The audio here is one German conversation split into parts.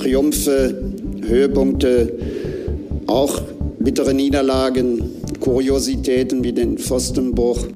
Triumphe, Höhepunkte, auch bittere Niederlagen, Kuriositäten wie den Pfostenbruch.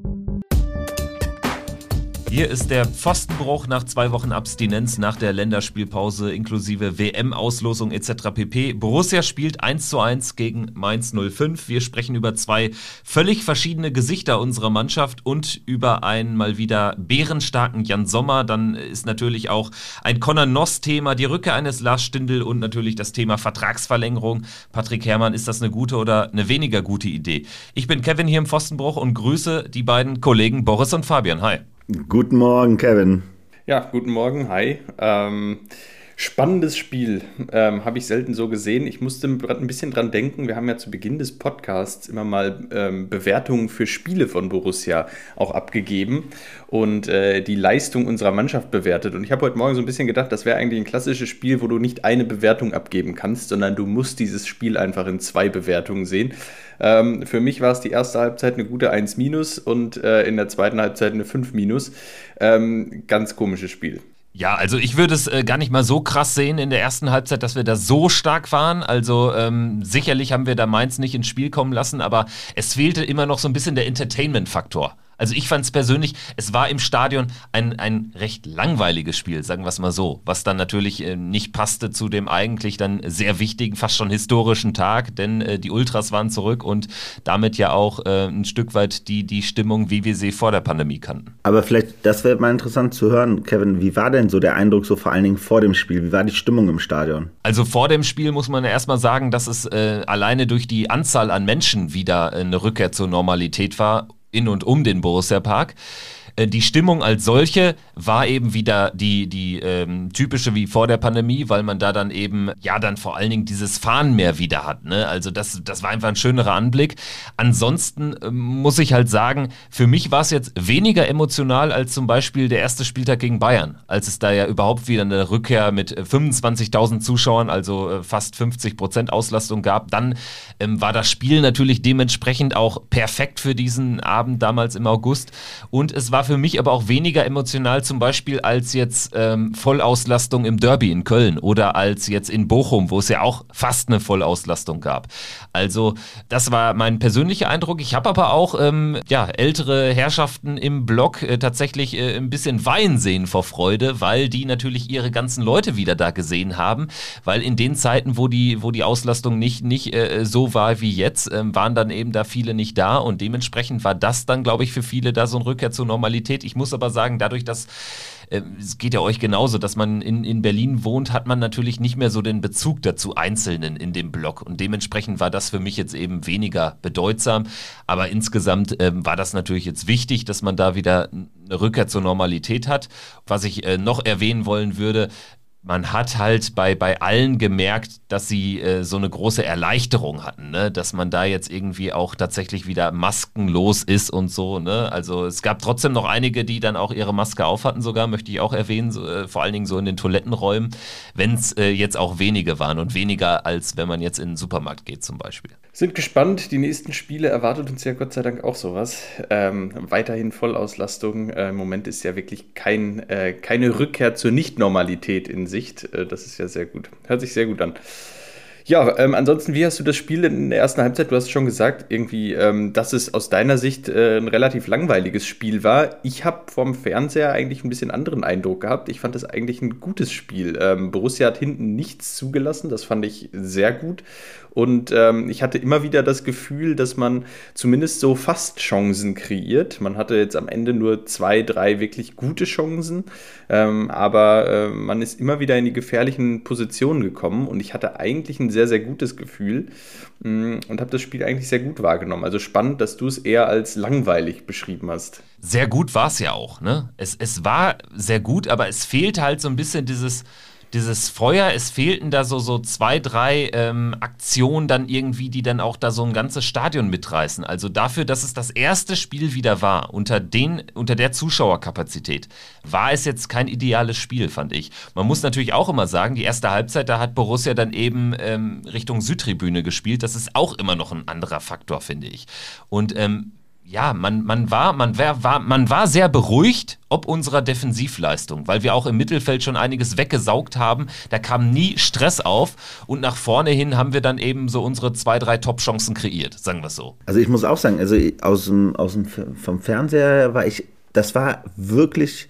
Hier ist der Pfostenbruch nach zwei Wochen Abstinenz nach der Länderspielpause inklusive WM-Auslosung etc. pp. Borussia spielt 1 zu 1 gegen Mainz 05. Wir sprechen über zwei völlig verschiedene Gesichter unserer Mannschaft und über einen mal wieder bärenstarken Jan Sommer. Dann ist natürlich auch ein Conor Noss-Thema, die Rückkehr eines Lars Stindl und natürlich das Thema Vertragsverlängerung. Patrick Herrmann, ist das eine gute oder eine weniger gute Idee? Ich bin Kevin hier im Pfostenbruch und grüße die beiden Kollegen Boris und Fabian. Hi. Guten Morgen, Kevin. Ja, guten Morgen, hi. Ähm, spannendes Spiel, ähm, habe ich selten so gesehen. Ich musste ein bisschen dran denken, wir haben ja zu Beginn des Podcasts immer mal ähm, Bewertungen für Spiele von Borussia auch abgegeben und äh, die Leistung unserer Mannschaft bewertet. Und ich habe heute Morgen so ein bisschen gedacht, das wäre eigentlich ein klassisches Spiel, wo du nicht eine Bewertung abgeben kannst, sondern du musst dieses Spiel einfach in zwei Bewertungen sehen. Ähm, für mich war es die erste Halbzeit eine gute 1 minus und äh, in der zweiten Halbzeit eine 5 minus. Ähm, ganz komisches Spiel. Ja, also ich würde es äh, gar nicht mal so krass sehen in der ersten Halbzeit, dass wir da so stark waren. Also ähm, sicherlich haben wir da Mainz nicht ins Spiel kommen lassen, aber es fehlte immer noch so ein bisschen der Entertainment-Faktor. Also ich fand es persönlich, es war im Stadion ein, ein recht langweiliges Spiel, sagen wir es mal so, was dann natürlich äh, nicht passte zu dem eigentlich dann sehr wichtigen, fast schon historischen Tag, denn äh, die Ultras waren zurück und damit ja auch äh, ein Stück weit die, die Stimmung, wie wir sie vor der Pandemie kannten. Aber vielleicht, das wäre mal interessant zu hören, Kevin, wie war denn so der Eindruck so vor allen Dingen vor dem Spiel? Wie war die Stimmung im Stadion? Also vor dem Spiel muss man ja erstmal sagen, dass es äh, alleine durch die Anzahl an Menschen wieder äh, eine Rückkehr zur Normalität war in und um den Borussia Park. Äh, die Stimmung als solche war eben wieder die, die ähm, typische wie vor der Pandemie, weil man da dann eben, ja, dann vor allen Dingen dieses Fahren mehr wieder hat. Ne? Also das, das war einfach ein schönerer Anblick. Ansonsten ähm, muss ich halt sagen, für mich war es jetzt weniger emotional als zum Beispiel der erste Spieltag gegen Bayern, als es da ja überhaupt wieder eine Rückkehr mit 25.000 Zuschauern, also äh, fast 50 Prozent Auslastung gab. Dann ähm, war das Spiel natürlich dementsprechend auch perfekt für diesen Abend damals im August. Und es war für mich aber auch weniger emotional zum Beispiel als jetzt ähm, Vollauslastung im Derby in Köln oder als jetzt in Bochum, wo es ja auch fast eine Vollauslastung gab. Also das war mein persönlicher Eindruck. Ich habe aber auch ähm, ja, ältere Herrschaften im Blog äh, tatsächlich äh, ein bisschen weinen sehen vor Freude, weil die natürlich ihre ganzen Leute wieder da gesehen haben, weil in den Zeiten, wo die, wo die Auslastung nicht, nicht äh, so war wie jetzt, ähm, waren dann eben da viele nicht da und dementsprechend war das dann, glaube ich, für viele da so ein Rückkehr zur Normalität Qualität. Ich muss aber sagen, dadurch, dass äh, es geht ja euch genauso, dass man in, in Berlin wohnt, hat man natürlich nicht mehr so den Bezug dazu Einzelnen in dem Block. Und dementsprechend war das für mich jetzt eben weniger bedeutsam. Aber insgesamt äh, war das natürlich jetzt wichtig, dass man da wieder eine Rückkehr zur Normalität hat. Was ich äh, noch erwähnen wollen würde, man hat halt bei, bei allen gemerkt, dass sie äh, so eine große Erleichterung hatten, ne? dass man da jetzt irgendwie auch tatsächlich wieder maskenlos ist und so. Ne? Also es gab trotzdem noch einige, die dann auch ihre Maske aufhatten sogar, möchte ich auch erwähnen, so, äh, vor allen Dingen so in den Toilettenräumen, wenn es äh, jetzt auch wenige waren und weniger als wenn man jetzt in den Supermarkt geht zum Beispiel. Sind gespannt, die nächsten Spiele erwartet uns ja Gott sei Dank auch sowas. Ähm, weiterhin Vollauslastung. Äh, Im Moment ist ja wirklich kein, äh, keine Rückkehr zur Nichtnormalität in Sicht. Äh, das ist ja sehr gut. Hört sich sehr gut an. Ja, ähm, ansonsten, wie hast du das Spiel in der ersten Halbzeit? Du hast schon gesagt, irgendwie, ähm, dass es aus deiner Sicht äh, ein relativ langweiliges Spiel war. Ich habe vom Fernseher eigentlich ein bisschen anderen Eindruck gehabt. Ich fand es eigentlich ein gutes Spiel. Ähm, Borussia hat hinten nichts zugelassen, das fand ich sehr gut. Und ähm, ich hatte immer wieder das Gefühl, dass man zumindest so fast Chancen kreiert. Man hatte jetzt am Ende nur zwei, drei wirklich gute Chancen, ähm, aber äh, man ist immer wieder in die gefährlichen Positionen gekommen und ich hatte eigentlich ein sehr, sehr gutes Gefühl mh, mm, und habe das Spiel eigentlich sehr gut wahrgenommen. Also spannend, dass du es eher als langweilig beschrieben hast. Sehr gut war es ja auch, ne? Es, es war sehr gut, aber es fehlt halt so ein bisschen dieses dieses Feuer, es fehlten da so, so zwei, drei ähm, Aktionen dann irgendwie, die dann auch da so ein ganzes Stadion mitreißen. Also dafür, dass es das erste Spiel wieder war, unter, den, unter der Zuschauerkapazität, war es jetzt kein ideales Spiel, fand ich. Man muss natürlich auch immer sagen, die erste Halbzeit, da hat Borussia dann eben ähm, Richtung Südtribüne gespielt. Das ist auch immer noch ein anderer Faktor, finde ich. Und ähm, ja, man, man, war, man, war, man war sehr beruhigt ob unserer Defensivleistung, weil wir auch im Mittelfeld schon einiges weggesaugt haben. Da kam nie Stress auf und nach vorne hin haben wir dann eben so unsere zwei, drei Top-Chancen kreiert, sagen wir es so. Also ich muss auch sagen, also aus dem, aus dem, vom Fernseher war ich, das war wirklich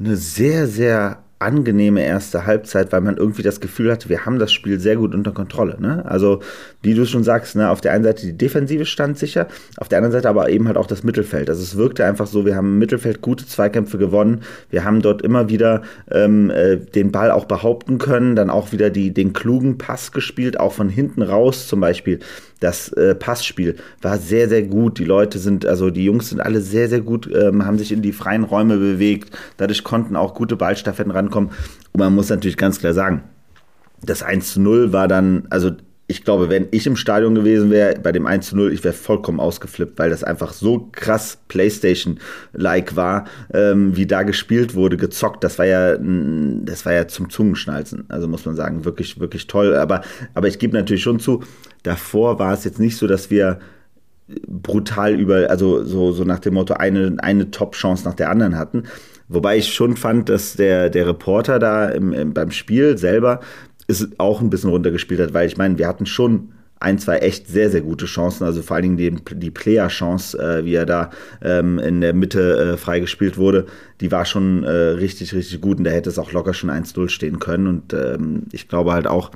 eine sehr, sehr angenehme erste Halbzeit, weil man irgendwie das Gefühl hatte, wir haben das Spiel sehr gut unter Kontrolle. Ne? Also, wie du schon sagst, ne, auf der einen Seite die Defensive stand sicher, auf der anderen Seite aber eben halt auch das Mittelfeld. Also es wirkte einfach so, wir haben im Mittelfeld gute Zweikämpfe gewonnen, wir haben dort immer wieder ähm, äh, den Ball auch behaupten können, dann auch wieder die, den klugen Pass gespielt, auch von hinten raus zum Beispiel das äh, Passspiel war sehr, sehr gut. Die Leute sind, also die Jungs sind alle sehr, sehr gut, ähm, haben sich in die freien Räume bewegt. Dadurch konnten auch gute Ballstaffetten rankommen. Und man muss natürlich ganz klar sagen, das 1 zu 0 war dann, also ich glaube, wenn ich im Stadion gewesen wäre, bei dem 1 zu 0, ich wäre vollkommen ausgeflippt, weil das einfach so krass Playstation-like war, ähm, wie da gespielt wurde, gezockt. Das war ja, das war ja zum Zungenschnalzen. Also muss man sagen, wirklich, wirklich toll. Aber, aber ich gebe natürlich schon zu, davor war es jetzt nicht so, dass wir brutal über, also so, so nach dem Motto eine, eine Top-Chance nach der anderen hatten. Wobei ich schon fand, dass der, der Reporter da im, im, beim Spiel selber ist auch ein bisschen runtergespielt hat, weil ich meine, wir hatten schon ein, zwei echt sehr, sehr gute Chancen. Also vor allen Dingen die, die Player-Chance, äh, wie er da ähm, in der Mitte äh, freigespielt wurde, die war schon äh, richtig, richtig gut und da hätte es auch locker schon 1-0 stehen können. Und ähm, ich glaube halt auch,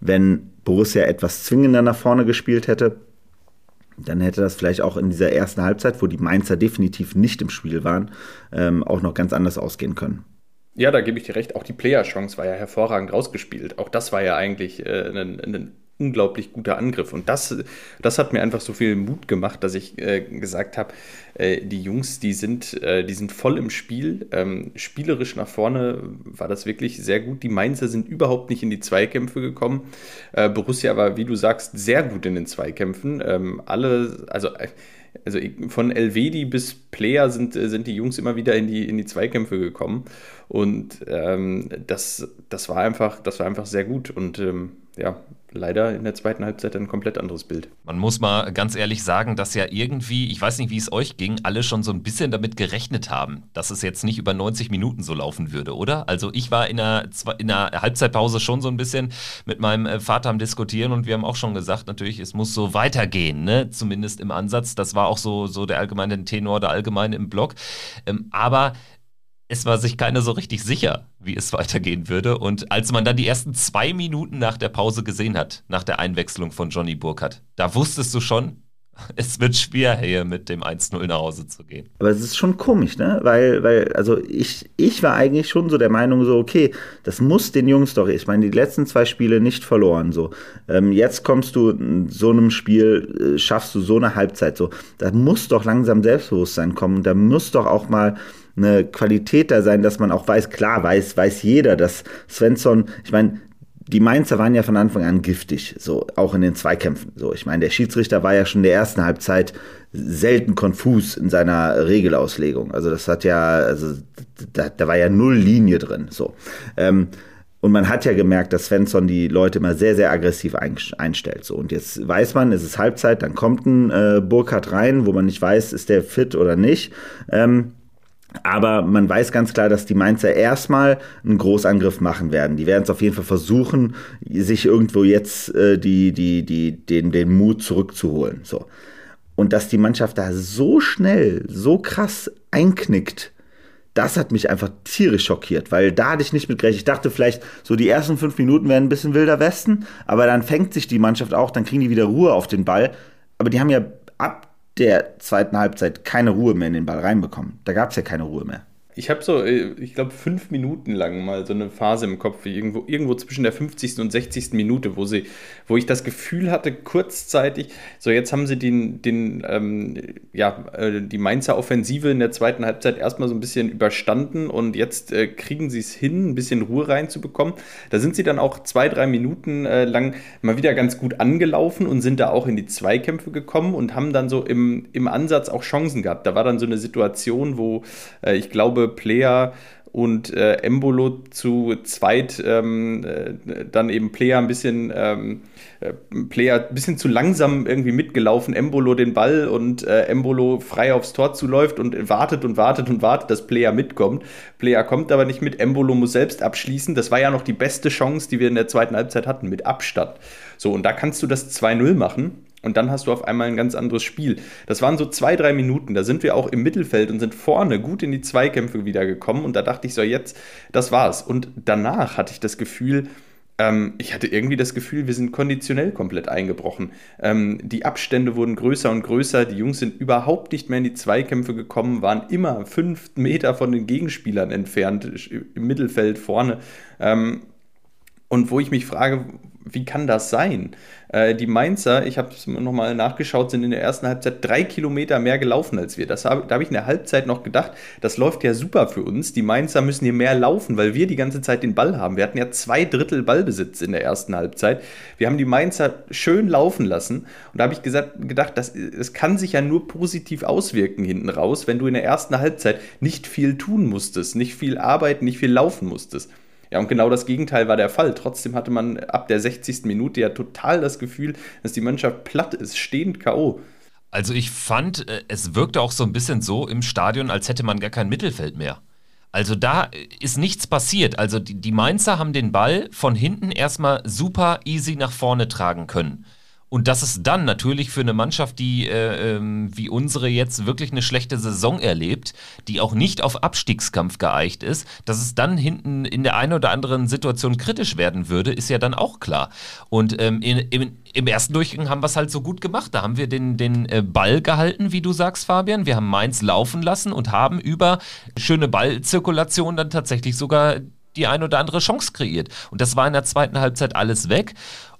wenn Borussia etwas zwingender nach vorne gespielt hätte, dann hätte das vielleicht auch in dieser ersten Halbzeit, wo die Mainzer definitiv nicht im Spiel waren, ähm, auch noch ganz anders ausgehen können. Ja, da gebe ich dir recht. Auch die Player-Chance war ja hervorragend rausgespielt. Auch das war ja eigentlich äh, ein, ein unglaublich guter Angriff. Und das, das hat mir einfach so viel Mut gemacht, dass ich äh, gesagt habe, äh, die Jungs, die sind, äh, die sind voll im Spiel. Ähm, spielerisch nach vorne war das wirklich sehr gut. Die Mainzer sind überhaupt nicht in die Zweikämpfe gekommen. Äh, Borussia war, wie du sagst, sehr gut in den Zweikämpfen. Ähm, alle, also äh, also von Elvedi bis Player sind, äh, sind die Jungs immer wieder in die, in die Zweikämpfe gekommen. Und ähm, das, das, war einfach, das war einfach sehr gut. Und ähm, ja, leider in der zweiten Halbzeit ein komplett anderes Bild. Man muss mal ganz ehrlich sagen, dass ja irgendwie, ich weiß nicht, wie es euch ging, alle schon so ein bisschen damit gerechnet haben, dass es jetzt nicht über 90 Minuten so laufen würde, oder? Also ich war in der, in der Halbzeitpause schon so ein bisschen mit meinem äh, Vater am Diskutieren und wir haben auch schon gesagt, natürlich, es muss so weitergehen, ne? zumindest im Ansatz. Das war auch so, so der allgemeine Tenor, der allgemeine im Blog. Ähm, aber es war sich keiner so richtig sicher, wie es weitergehen würde. Und als man dann die ersten zwei Minuten nach der Pause gesehen hat, nach der Einwechslung von Johnny Burkhardt, da wusstest du schon, es wird schwer, hier mit dem 1-0 nach Hause zu gehen. Aber es ist schon komisch, ne? Weil, weil, also ich, ich war eigentlich schon so der Meinung, so, okay, das muss den Jungs doch, ich meine, die letzten zwei Spiele nicht verloren, so. Ähm, jetzt kommst du in so einem Spiel, äh, schaffst du so eine Halbzeit, so. Da muss doch langsam Selbstbewusstsein kommen, da muss doch auch mal eine Qualität da sein, dass man auch weiß, klar weiß, weiß jeder, dass Svensson, ich meine, die Mainzer waren ja von Anfang an giftig, so auch in den Zweikämpfen. So, ich meine, der Schiedsrichter war ja schon in der ersten Halbzeit selten konfus in seiner Regelauslegung. Also das hat ja, also da, da war ja null Linie drin. So. Ähm, und man hat ja gemerkt, dass Svensson die Leute immer sehr, sehr aggressiv einstellt. So. Und jetzt weiß man, es ist Halbzeit, dann kommt ein äh, Burkhardt rein, wo man nicht weiß, ist der fit oder nicht. Ähm, aber man weiß ganz klar, dass die Mainzer erstmal einen Großangriff machen werden. Die werden es auf jeden Fall versuchen, sich irgendwo jetzt äh, die, die, die, den, den Mut zurückzuholen. So. Und dass die Mannschaft da so schnell, so krass einknickt, das hat mich einfach tierisch schockiert, weil da hatte ich nicht mit gerechnet. Ich dachte vielleicht, so die ersten fünf Minuten werden ein bisschen wilder Westen, aber dann fängt sich die Mannschaft auch, dann kriegen die wieder Ruhe auf den Ball. Aber die haben ja ab der zweiten Halbzeit keine Ruhe mehr in den Ball reinbekommen. Da gab es ja keine Ruhe mehr. Ich habe so, äh, ich glaube, fünf Minuten lang mal so eine Phase im Kopf, irgendwo, irgendwo zwischen der 50. und 60. Minute, wo sie, wo ich das Gefühl hatte, kurzzeitig, so jetzt haben sie den, den ähm, ja, äh, die Mainzer Offensive in der zweiten Halbzeit erstmal so ein bisschen überstanden und jetzt äh, kriegen sie es hin, ein bisschen Ruhe reinzubekommen. Da sind sie dann auch zwei, drei Minuten äh, lang mal wieder ganz gut angelaufen und sind da auch in die Zweikämpfe gekommen und haben dann so im, im Ansatz auch Chancen gehabt. Da war dann so eine Situation, wo äh, ich glaube, Player und äh, Embolo zu zweit ähm, äh, dann eben Player ein bisschen ähm, äh, Player ein bisschen zu langsam irgendwie mitgelaufen, Embolo den Ball und äh, Embolo frei aufs Tor zuläuft und wartet und wartet und wartet, dass Player mitkommt. Player kommt aber nicht mit, Embolo muss selbst abschließen. Das war ja noch die beste Chance, die wir in der zweiten Halbzeit hatten, mit Abstand. So, und da kannst du das 2-0 machen und dann hast du auf einmal ein ganz anderes Spiel. Das waren so zwei, drei Minuten. Da sind wir auch im Mittelfeld und sind vorne gut in die Zweikämpfe wieder gekommen. Und da dachte ich so, jetzt, das war's. Und danach hatte ich das Gefühl, ähm, ich hatte irgendwie das Gefühl, wir sind konditionell komplett eingebrochen. Ähm, die Abstände wurden größer und größer. Die Jungs sind überhaupt nicht mehr in die Zweikämpfe gekommen, waren immer fünf Meter von den Gegenspielern entfernt, im Mittelfeld vorne. Ähm, und wo ich mich frage, wie kann das sein? Äh, die Mainzer, ich habe es nochmal nachgeschaut, sind in der ersten Halbzeit drei Kilometer mehr gelaufen als wir. Das hab, da habe ich in der Halbzeit noch gedacht, das läuft ja super für uns. Die Mainzer müssen hier mehr laufen, weil wir die ganze Zeit den Ball haben. Wir hatten ja zwei Drittel Ballbesitz in der ersten Halbzeit. Wir haben die Mainzer schön laufen lassen. Und da habe ich gesagt, gedacht, das, das kann sich ja nur positiv auswirken hinten raus, wenn du in der ersten Halbzeit nicht viel tun musstest, nicht viel arbeiten, nicht viel laufen musstest. Ja, und genau das Gegenteil war der Fall. Trotzdem hatte man ab der 60. Minute ja total das Gefühl, dass die Mannschaft platt ist, stehend K.O. Also ich fand, äh, es wirkte auch so ein bisschen so im Stadion, als hätte man gar kein Mittelfeld mehr. Also da ist nichts passiert. Also die, die Mainzer haben den Ball von hinten erstmal super easy nach vorne tragen können. Und das ist dann natürlich für eine Mannschaft, die äh, ähm, wie unsere jetzt wirklich eine schlechte Saison erlebt, die auch nicht auf Abstiegskampf geeicht ist, dass es dann hinten in der einen oder anderen Situation kritisch werden würde, ist ja dann auch klar. Und ähm, in, in, im ersten Durchgang haben wir es halt so gut gemacht. Da haben wir den, den äh, Ball gehalten, wie du sagst, Fabian. Wir haben Mainz laufen lassen und haben über schöne Ballzirkulation dann tatsächlich sogar die ein oder andere Chance kreiert. Und das war in der zweiten Halbzeit alles weg.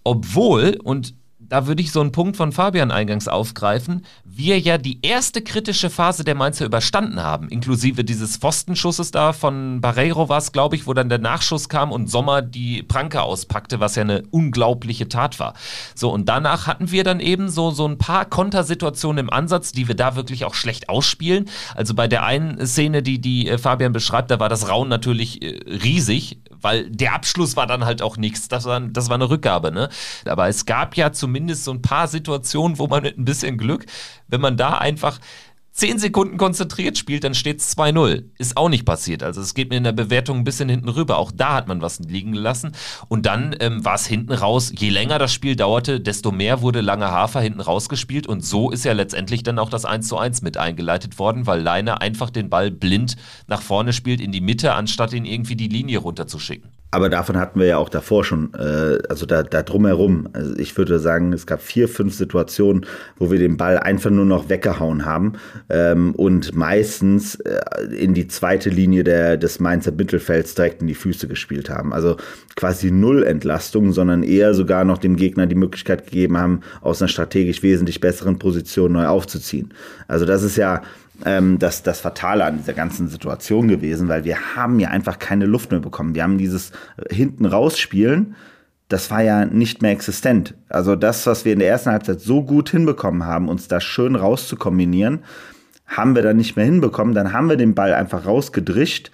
Obwohl, und da würde ich so einen Punkt von Fabian eingangs aufgreifen, wir ja die erste kritische Phase der Mainzer überstanden haben, inklusive dieses Pfostenschusses da von Barreiro war es, glaube ich, wo dann der Nachschuss kam und Sommer die Pranke auspackte, was ja eine unglaubliche Tat war. So, und danach hatten wir dann eben so, so ein paar Kontersituationen im Ansatz, die wir da wirklich auch schlecht ausspielen. Also bei der einen Szene, die, die äh, Fabian beschreibt, da war das Raun natürlich äh, riesig, weil der Abschluss war dann halt auch nichts. Das war, das war eine Rückgabe, ne? Aber es gab ja zumindest so ein paar Situationen, wo man mit ein bisschen Glück, wenn man da einfach 10 Sekunden konzentriert spielt, dann steht es 2-0. Ist auch nicht passiert. Also es geht mir in der Bewertung ein bisschen hinten rüber. Auch da hat man was liegen gelassen. Und dann ähm, war es hinten raus, je länger das Spiel dauerte, desto mehr wurde Lange Hafer hinten rausgespielt. Und so ist ja letztendlich dann auch das 1 1 mit eingeleitet worden, weil Leiner einfach den Ball blind nach vorne spielt in die Mitte, anstatt ihn irgendwie die Linie runterzuschicken. Aber davon hatten wir ja auch davor schon, äh, also da, da drumherum. Also ich würde sagen, es gab vier, fünf Situationen, wo wir den Ball einfach nur noch weggehauen haben ähm, und meistens äh, in die zweite Linie der, des Mainzer Mittelfelds direkt in die Füße gespielt haben. Also quasi null Entlastung, sondern eher sogar noch dem Gegner die Möglichkeit gegeben haben, aus einer strategisch wesentlich besseren Position neu aufzuziehen. Also das ist ja ähm, das, das Fatale an dieser ganzen Situation gewesen, weil wir haben ja einfach keine Luft mehr bekommen. Wir haben dieses hinten rausspielen, das war ja nicht mehr existent. Also das, was wir in der ersten Halbzeit so gut hinbekommen haben, uns da schön rauszukombinieren, haben wir dann nicht mehr hinbekommen. Dann haben wir den Ball einfach rausgedrischt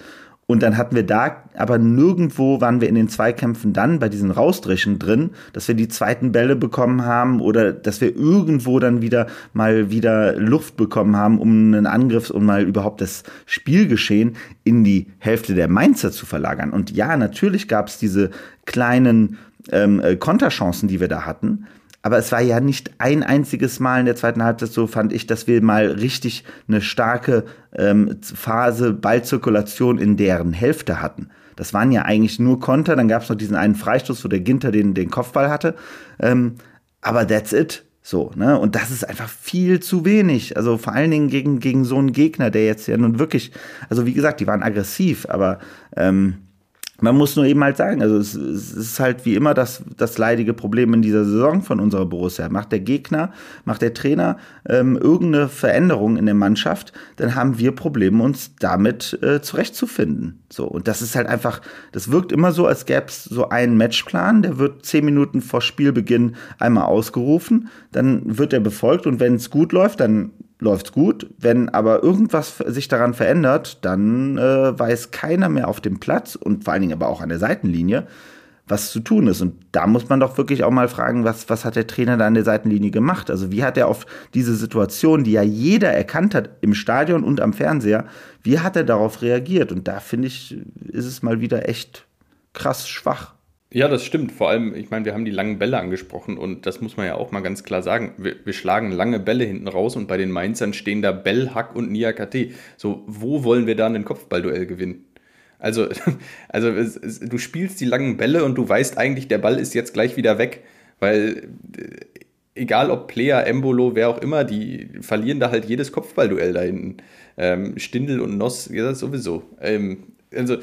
und dann hatten wir da, aber nirgendwo waren wir in den Zweikämpfen dann bei diesen Rausdrischen drin, dass wir die zweiten Bälle bekommen haben oder dass wir irgendwo dann wieder mal wieder Luft bekommen haben, um einen Angriff und mal überhaupt das Spielgeschehen in die Hälfte der Mainzer zu verlagern. Und ja, natürlich gab es diese kleinen ähm, äh, Konterchancen, die wir da hatten. Aber es war ja nicht ein einziges Mal in der zweiten Halbzeit so, fand ich, dass wir mal richtig eine starke ähm, Phase Ballzirkulation in deren Hälfte hatten. Das waren ja eigentlich nur Konter. Dann gab es noch diesen einen Freistoß, wo der Ginter den, den Kopfball hatte. Ähm, aber that's it. So, ne? Und das ist einfach viel zu wenig. Also vor allen Dingen gegen, gegen so einen Gegner, der jetzt ja nun wirklich, also wie gesagt, die waren aggressiv, aber ähm, man muss nur eben halt sagen, also es, es, ist halt wie immer das, das leidige Problem in dieser Saison von unserer Borussia. Macht der Gegner, macht der Trainer ähm, irgendeine Veränderung in der Mannschaft, dann haben wir Probleme, uns damit äh, zurechtzufinden. So, und das ist halt einfach, das wirkt immer so, als gäbe es so einen Matchplan, der wird zehn Minuten vor Spielbeginn einmal ausgerufen, dann wird er befolgt und wenn es gut läuft, dann läuft's gut. Wenn aber irgendwas sich daran verändert, dann äh, weiß keiner mehr auf dem Platz und vor allen Dingen aber auch an der Seitenlinie, was zu tun ist. Und da muss man doch wirklich auch mal fragen, was, was hat der Trainer da an der Seitenlinie gemacht? Also wie hat er auf diese Situation, die ja jeder erkannt hat, im Stadion und am Fernseher, wie hat er darauf reagiert? Und da finde ich, ist es mal wieder echt krass schwach. Ja, das stimmt. Vor allem, ich meine, wir haben die langen Bälle angesprochen und das muss man ja auch mal ganz klar sagen. Wir, wir schlagen lange Bälle hinten raus und bei den Mainzern stehen da Bell, Hack und Niakate. So, wo wollen wir da ein Kopfballduell gewinnen? Also, also es, es, du spielst die langen Bälle und du weißt eigentlich, der Ball ist jetzt gleich wieder weg, weil äh, egal ob Player, Embolo, wer auch immer, die verlieren da halt jedes Kopfballduell da hinten. Ähm, Stindel und Noss, ja, sowieso. Ähm, also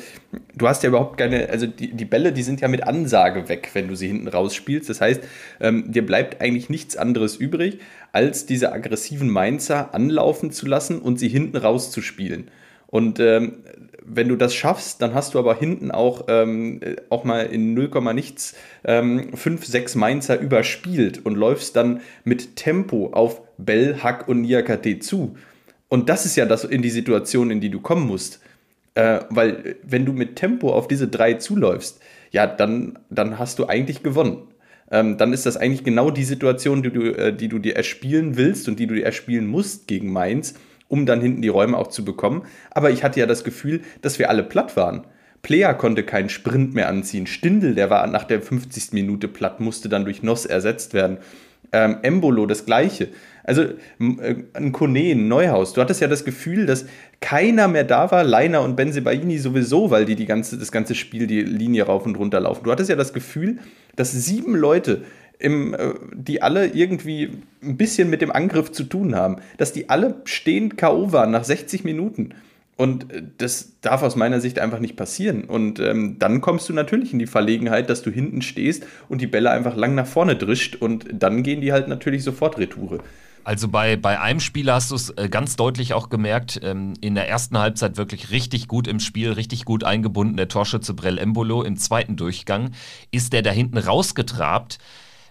du hast ja überhaupt keine, also die, die Bälle, die sind ja mit Ansage weg, wenn du sie hinten rausspielst. Das heißt, ähm, dir bleibt eigentlich nichts anderes übrig, als diese aggressiven Mainzer anlaufen zu lassen und sie hinten rauszuspielen. Und ähm, wenn du das schaffst, dann hast du aber hinten auch, ähm, auch mal in 0, nichts ähm, 5, 6 Mainzer überspielt und läufst dann mit Tempo auf Bell, Hack und Niakate zu. Und das ist ja das in die Situation, in die du kommen musst. Äh, weil wenn du mit Tempo auf diese drei zuläufst, ja, dann, dann hast du eigentlich gewonnen. Ähm, dann ist das eigentlich genau die Situation, die du, äh, die du dir erspielen willst und die du dir erspielen musst gegen Mainz, um dann hinten die Räume auch zu bekommen. Aber ich hatte ja das Gefühl, dass wir alle platt waren. Player konnte keinen Sprint mehr anziehen. Stindel, der war nach der 50. Minute platt, musste dann durch Noss ersetzt werden. Ähm, Embolo das gleiche. Also äh, ein Kone, ein Neuhaus. Du hattest ja das Gefühl, dass keiner mehr da war, Leiner und Benzebaini sowieso, weil die, die ganze, das ganze Spiel die Linie rauf und runter laufen. Du hattest ja das Gefühl, dass sieben Leute im, äh, die alle irgendwie ein bisschen mit dem Angriff zu tun haben, dass die alle stehend K.O. waren nach 60 Minuten. Und äh, das darf aus meiner Sicht einfach nicht passieren. Und ähm, dann kommst du natürlich in die Verlegenheit, dass du hinten stehst und die Bälle einfach lang nach vorne drischt und dann gehen die halt natürlich sofort Retoure. Also bei, bei einem Spieler hast du es äh, ganz deutlich auch gemerkt, ähm, in der ersten Halbzeit wirklich richtig gut im Spiel, richtig gut eingebunden, der Torschütze Brell Embolo. Im zweiten Durchgang ist der da hinten rausgetrabt.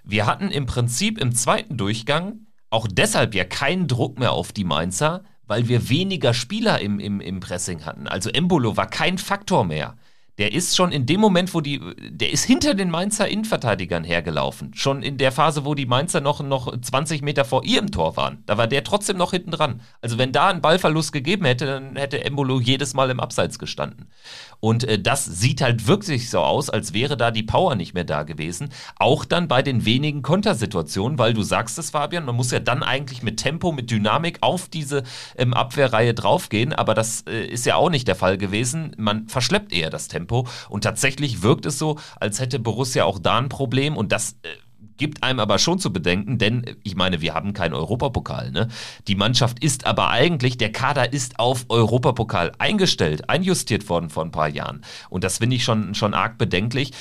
Wir hatten im Prinzip im zweiten Durchgang auch deshalb ja keinen Druck mehr auf die Mainzer, weil wir weniger Spieler im, im, im Pressing hatten. Also Embolo war kein Faktor mehr. Der ist schon in dem Moment, wo die, der ist hinter den Mainzer Innenverteidigern hergelaufen. Schon in der Phase, wo die Mainzer noch, noch 20 Meter vor ihrem Tor waren. Da war der trotzdem noch hinten dran. Also wenn da ein Ballverlust gegeben hätte, dann hätte Embolo jedes Mal im Abseits gestanden. Und äh, das sieht halt wirklich so aus, als wäre da die Power nicht mehr da gewesen. Auch dann bei den wenigen Kontersituationen, weil du sagst es, Fabian, man muss ja dann eigentlich mit Tempo, mit Dynamik auf diese ähm, Abwehrreihe draufgehen, aber das äh, ist ja auch nicht der Fall gewesen. Man verschleppt eher das Tempo und tatsächlich wirkt es so, als hätte Borussia auch da ein Problem und das äh, Gibt einem aber schon zu bedenken, denn ich meine, wir haben keinen Europapokal. Ne? Die Mannschaft ist aber eigentlich, der Kader ist auf Europapokal eingestellt, einjustiert worden vor ein paar Jahren. Und das finde ich schon, schon arg bedenklich,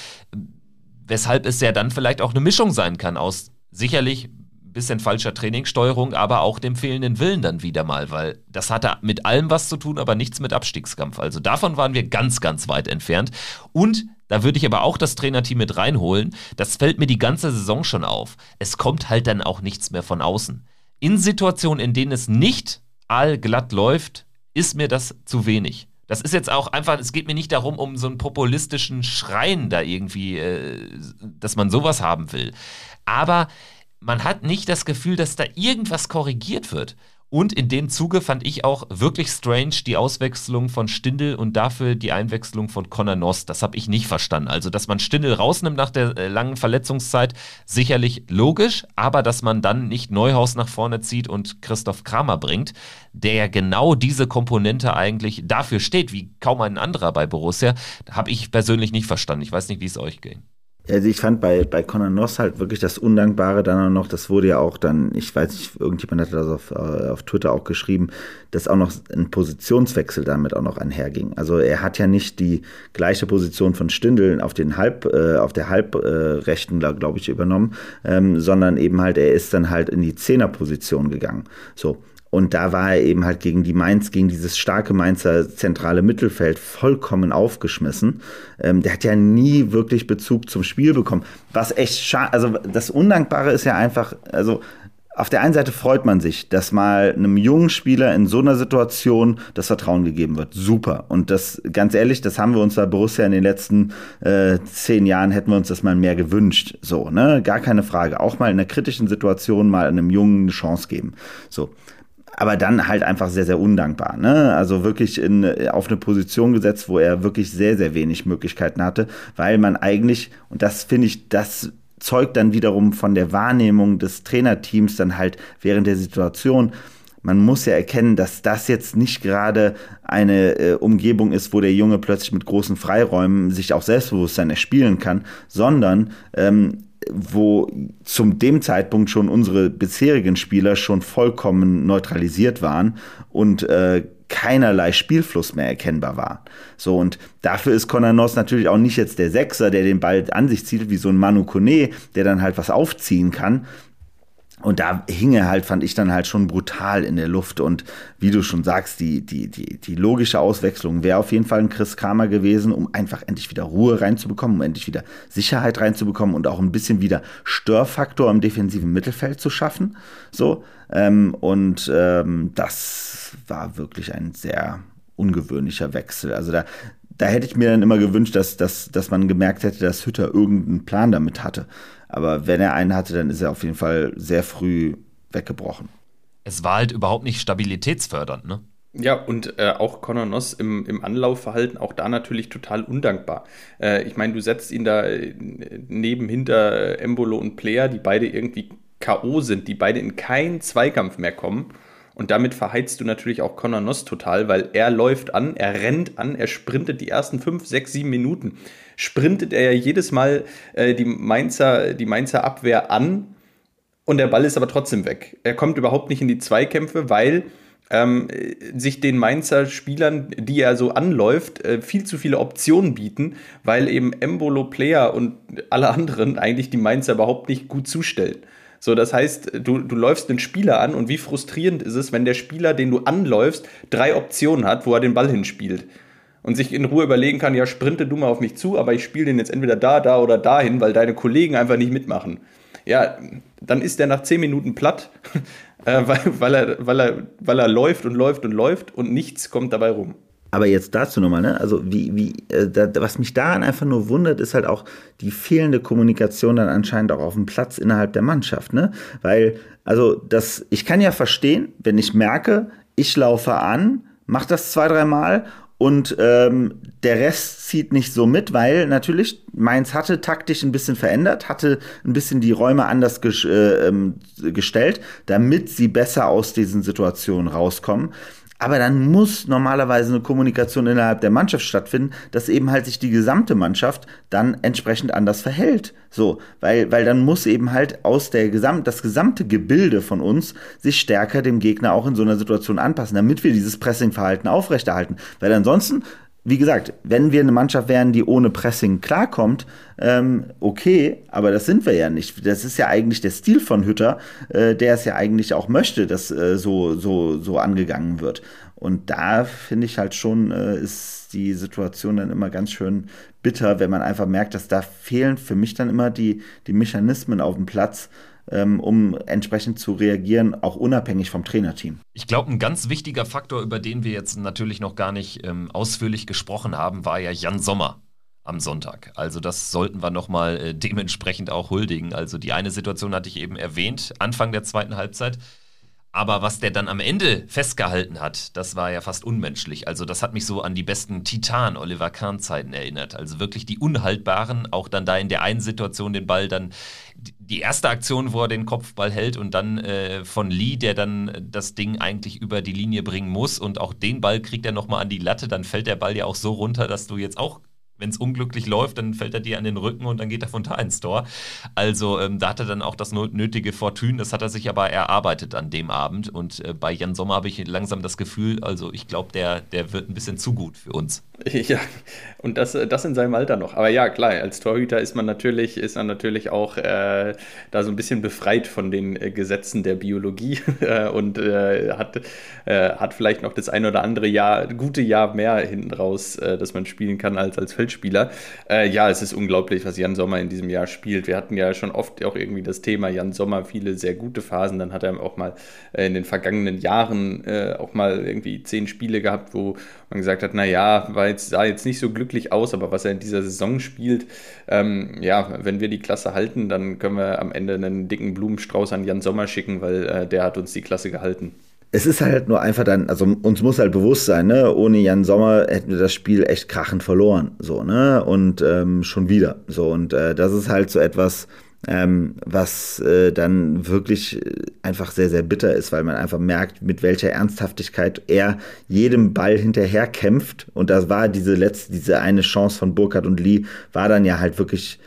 weshalb es ja dann vielleicht auch eine Mischung sein kann aus sicherlich bisschen falscher Trainingssteuerung, aber auch dem fehlenden Willen dann wieder mal, weil das hatte mit allem was zu tun, aber nichts mit Abstiegskampf. Also davon waren wir ganz, ganz weit entfernt. Und da würde ich aber auch das Trainerteam mit reinholen. Das fällt mir die ganze Saison schon auf. Es kommt halt dann auch nichts mehr von außen. In Situationen, in denen es nicht allglatt läuft, ist mir das zu wenig. Das ist jetzt auch einfach, es geht mir nicht darum, um so einen populistischen Schreien da irgendwie, äh, dass man sowas haben will. Aber man hat nicht das Gefühl, dass da irgendwas korrigiert wird. Und in dem Zuge fand ich auch wirklich strange die Auswechslung von Stindel und dafür die Einwechslung von Conor Noss. Das habe ich nicht verstanden. Also, dass man Stindel rausnimmt nach der äh, langen Verletzungszeit, sicherlich logisch, aber dass man dann nicht Neuhaus nach vorne zieht und Christoph Kramer bringt, der ja genau diese Komponente eigentlich dafür steht, wie kaum ein anderer bei Borussia, habe ich persönlich nicht verstanden. Ich weiß nicht, wie es euch ging. Also ich fand bei, bei Conor Noss halt wirklich das Undankbare dann auch noch, das wurde ja auch dann, ich weiß nicht, irgendjemand hat das auf, äh, auf Twitter auch geschrieben, dass auch noch ein Positionswechsel damit auch noch einherging. Also er hat ja nicht die gleiche Position von Stindl auf den Halb, äh, auf der Halbrechten, äh, glaube ich, übernommen, ähm, sondern eben halt, er ist dann halt in die Zehnerposition gegangen. So. Und da war er eben halt gegen die Mainz, gegen dieses starke Mainzer zentrale Mittelfeld vollkommen aufgeschmissen. Ähm, der hat ja nie wirklich Bezug zum Spiel bekommen. Was echt schade, also das Undankbare ist ja einfach, also auf der einen Seite freut man sich, dass mal einem jungen Spieler in so einer Situation das Vertrauen gegeben wird. Super. Und das, ganz ehrlich, das haben wir uns bei Borussia in den letzten äh, zehn Jahren, hätten wir uns das mal mehr gewünscht. So, ne? Gar keine Frage. Auch mal in einer kritischen Situation mal einem Jungen eine Chance geben. So aber dann halt einfach sehr, sehr undankbar. Ne? Also wirklich in, auf eine Position gesetzt, wo er wirklich sehr, sehr wenig Möglichkeiten hatte, weil man eigentlich, und das finde ich, das zeugt dann wiederum von der Wahrnehmung des Trainerteams dann halt während der Situation. Man muss ja erkennen, dass das jetzt nicht gerade eine äh, Umgebung ist, wo der Junge plötzlich mit großen Freiräumen sich auch Selbstbewusstsein erspielen kann, sondern ähm, wo zum dem Zeitpunkt schon unsere bisherigen Spieler schon vollkommen neutralisiert waren und äh, keinerlei Spielfluss mehr erkennbar war. So, und dafür ist Conor Noss natürlich auch nicht jetzt der Sechser, der den Ball an sich zieht, wie so ein Manu Kone, der dann halt was aufziehen kann, und da hing er halt, fand ich dann halt schon brutal in der Luft. Und wie du schon sagst, die, die, die, die logische Auswechslung wäre auf jeden Fall ein Chris Kramer gewesen, um einfach endlich wieder Ruhe reinzubekommen, um endlich wieder Sicherheit reinzubekommen und auch ein bisschen wieder Störfaktor im defensiven Mittelfeld zu schaffen. So. Ähm, und ähm, das war wirklich ein sehr ungewöhnlicher Wechsel. Also da, da hätte ich mir dann immer gewünscht, dass, dass, dass man gemerkt hätte, dass Hütter irgendeinen Plan damit hatte. Aber wenn er einen hatte, dann ist er auf jeden Fall sehr früh weggebrochen. Es war halt überhaupt nicht stabilitätsfördernd, ne? Ja, und äh, auch Conor Noss im, im Anlaufverhalten, auch da natürlich total undankbar. Äh, ich meine, du setzt ihn da äh, neben hinter äh, Embolo und Player, die beide irgendwie K.O. sind, die beide in keinen Zweikampf mehr kommen. Und damit verheizt du natürlich auch Conor Noss total, weil er läuft an, er rennt an, er sprintet die ersten fünf, sechs, sieben Minuten sprintet er ja jedes Mal äh, die, Mainzer, die Mainzer Abwehr an und der Ball ist aber trotzdem weg. Er kommt überhaupt nicht in die Zweikämpfe, weil ähm, sich den Mainzer Spielern, die er so anläuft, äh, viel zu viele Optionen bieten, weil eben Embolo Player und alle anderen eigentlich die Mainzer überhaupt nicht gut zustellen. So, das heißt, du, du läufst den Spieler an und wie frustrierend ist es, wenn der Spieler, den du anläufst, drei Optionen hat, wo er den Ball hinspielt und sich in Ruhe überlegen kann, ja, sprinte du mal auf mich zu, aber ich spiele den jetzt entweder da, da oder dahin, weil deine Kollegen einfach nicht mitmachen. Ja, dann ist der nach zehn Minuten platt, äh, weil, weil, er, weil, er, weil er läuft und läuft und läuft und nichts kommt dabei rum. Aber jetzt dazu nochmal, ne? Also wie, wie, äh, da, was mich daran einfach nur wundert, ist halt auch die fehlende Kommunikation dann anscheinend auch auf dem Platz innerhalb der Mannschaft, ne? Weil, also das, ich kann ja verstehen, wenn ich merke, ich laufe an, mach das zwei, dreimal und ähm, der Rest zieht nicht so mit, weil natürlich Mainz hatte taktisch ein bisschen verändert, hatte ein bisschen die Räume anders ges äh, ähm, gestellt, damit sie besser aus diesen Situationen rauskommen. Aber dann muss normalerweise eine Kommunikation innerhalb der Mannschaft stattfinden, dass eben halt sich die gesamte Mannschaft dann entsprechend anders verhält. So, weil, weil dann muss eben halt aus der Gesamt, das gesamte Gebilde von uns sich stärker dem Gegner auch in so einer Situation anpassen, damit wir dieses Pressingverhalten aufrechterhalten. Weil ansonsten wie gesagt, wenn wir eine Mannschaft wären, die ohne Pressing klarkommt, ähm, okay, aber das sind wir ja nicht. Das ist ja eigentlich der Stil von Hütter, äh, der es ja eigentlich auch möchte, dass äh, so, so, so angegangen wird. Und da finde ich halt schon, äh, ist die Situation dann immer ganz schön bitter, wenn man einfach merkt, dass da fehlen für mich dann immer die, die Mechanismen auf dem Platz, ähm, um entsprechend zu reagieren, auch unabhängig vom Trainerteam. Ich glaube, ein ganz wichtiger Faktor, über den wir jetzt natürlich noch gar nicht ähm, ausführlich gesprochen haben, war ja Jan Sommer am Sonntag. Also das sollten wir nochmal äh, dementsprechend auch huldigen. Also die eine Situation hatte ich eben erwähnt, Anfang der zweiten Halbzeit. Aber was der dann am Ende festgehalten hat, das war ja fast unmenschlich. Also das hat mich so an die besten Titan Oliver Kahn Zeiten erinnert. Also wirklich die unhaltbaren, auch dann da in der einen Situation den Ball dann die erste Aktion, wo er den Kopfball hält und dann äh, von Lee, der dann das Ding eigentlich über die Linie bringen muss und auch den Ball kriegt er nochmal an die Latte, dann fällt der Ball ja auch so runter, dass du jetzt auch wenn es unglücklich läuft, dann fällt er dir an den Rücken und dann geht er von da ins Tor. Also ähm, da hat er dann auch das nötige Fortune, das hat er sich aber erarbeitet an dem Abend. Und äh, bei Jan Sommer habe ich langsam das Gefühl, also ich glaube, der, der wird ein bisschen zu gut für uns. Ja, und das, das in seinem Alter noch. Aber ja, klar, als Torhüter ist man natürlich, ist man natürlich auch äh, da so ein bisschen befreit von den äh, Gesetzen der Biologie äh, und äh, hat, äh, hat vielleicht noch das ein oder andere Jahr, gute Jahr mehr hinten raus, dass man spielen kann als als Feld Feldspieler. Äh, ja, es ist unglaublich, was Jan Sommer in diesem Jahr spielt. Wir hatten ja schon oft auch irgendwie das Thema Jan Sommer, viele sehr gute Phasen. Dann hat er auch mal äh, in den vergangenen Jahren äh, auch mal irgendwie zehn Spiele gehabt, wo man gesagt hat, naja, sah jetzt nicht so glücklich aus, aber was er in dieser Saison spielt, ähm, ja, wenn wir die Klasse halten, dann können wir am Ende einen dicken Blumenstrauß an Jan Sommer schicken, weil äh, der hat uns die Klasse gehalten es ist halt nur einfach dann, also uns muss halt bewusst sein, ne, ohne Jan Sommer hätten wir das Spiel echt krachend verloren, so, ne, und ähm, schon wieder, so, und äh, das ist halt so etwas, ähm, was äh, dann wirklich äh, einfach sehr, sehr bitter ist, weil man einfach merkt, mit welcher Ernsthaftigkeit er jedem Ball hinterher kämpft. Und das war diese letzte, diese eine Chance von Burkhardt und Lee, war dann ja halt wirklich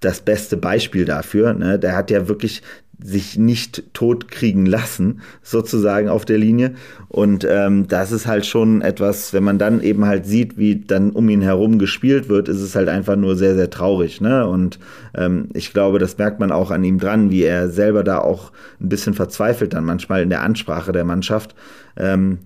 das beste Beispiel dafür. Ne? Der hat ja wirklich sich nicht tot kriegen lassen, sozusagen auf der Linie. Und ähm, das ist halt schon etwas, wenn man dann eben halt sieht, wie dann um ihn herum gespielt wird, ist es halt einfach nur sehr, sehr traurig. Ne? Und ähm, ich glaube, das merkt man auch an ihm dran, wie er selber da auch ein bisschen verzweifelt dann manchmal in der Ansprache der Mannschaft. Ähm,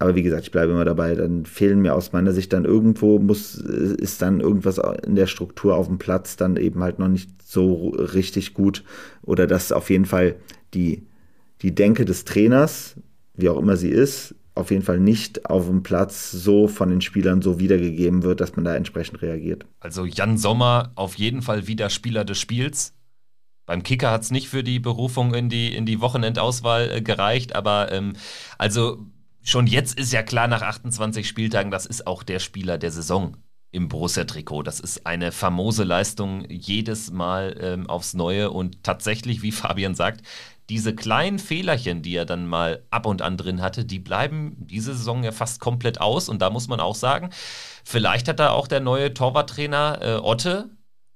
aber wie gesagt, ich bleibe immer dabei, dann fehlen mir aus meiner Sicht dann irgendwo, muss, ist dann irgendwas in der Struktur auf dem Platz dann eben halt noch nicht so richtig gut. Oder dass auf jeden Fall die, die Denke des Trainers, wie auch immer sie ist, auf jeden Fall nicht auf dem Platz so von den Spielern so wiedergegeben wird, dass man da entsprechend reagiert. Also Jan Sommer auf jeden Fall wieder Spieler des Spiels. Beim Kicker hat es nicht für die Berufung in die, in die Wochenendauswahl äh, gereicht, aber ähm, also schon jetzt ist ja klar nach 28 Spieltagen, das ist auch der Spieler der Saison im Borussia-Trikot. Das ist eine famose Leistung jedes Mal ähm, aufs Neue und tatsächlich, wie Fabian sagt, diese kleinen Fehlerchen, die er dann mal ab und an drin hatte, die bleiben diese Saison ja fast komplett aus und da muss man auch sagen, vielleicht hat da auch der neue Torwarttrainer äh, Otte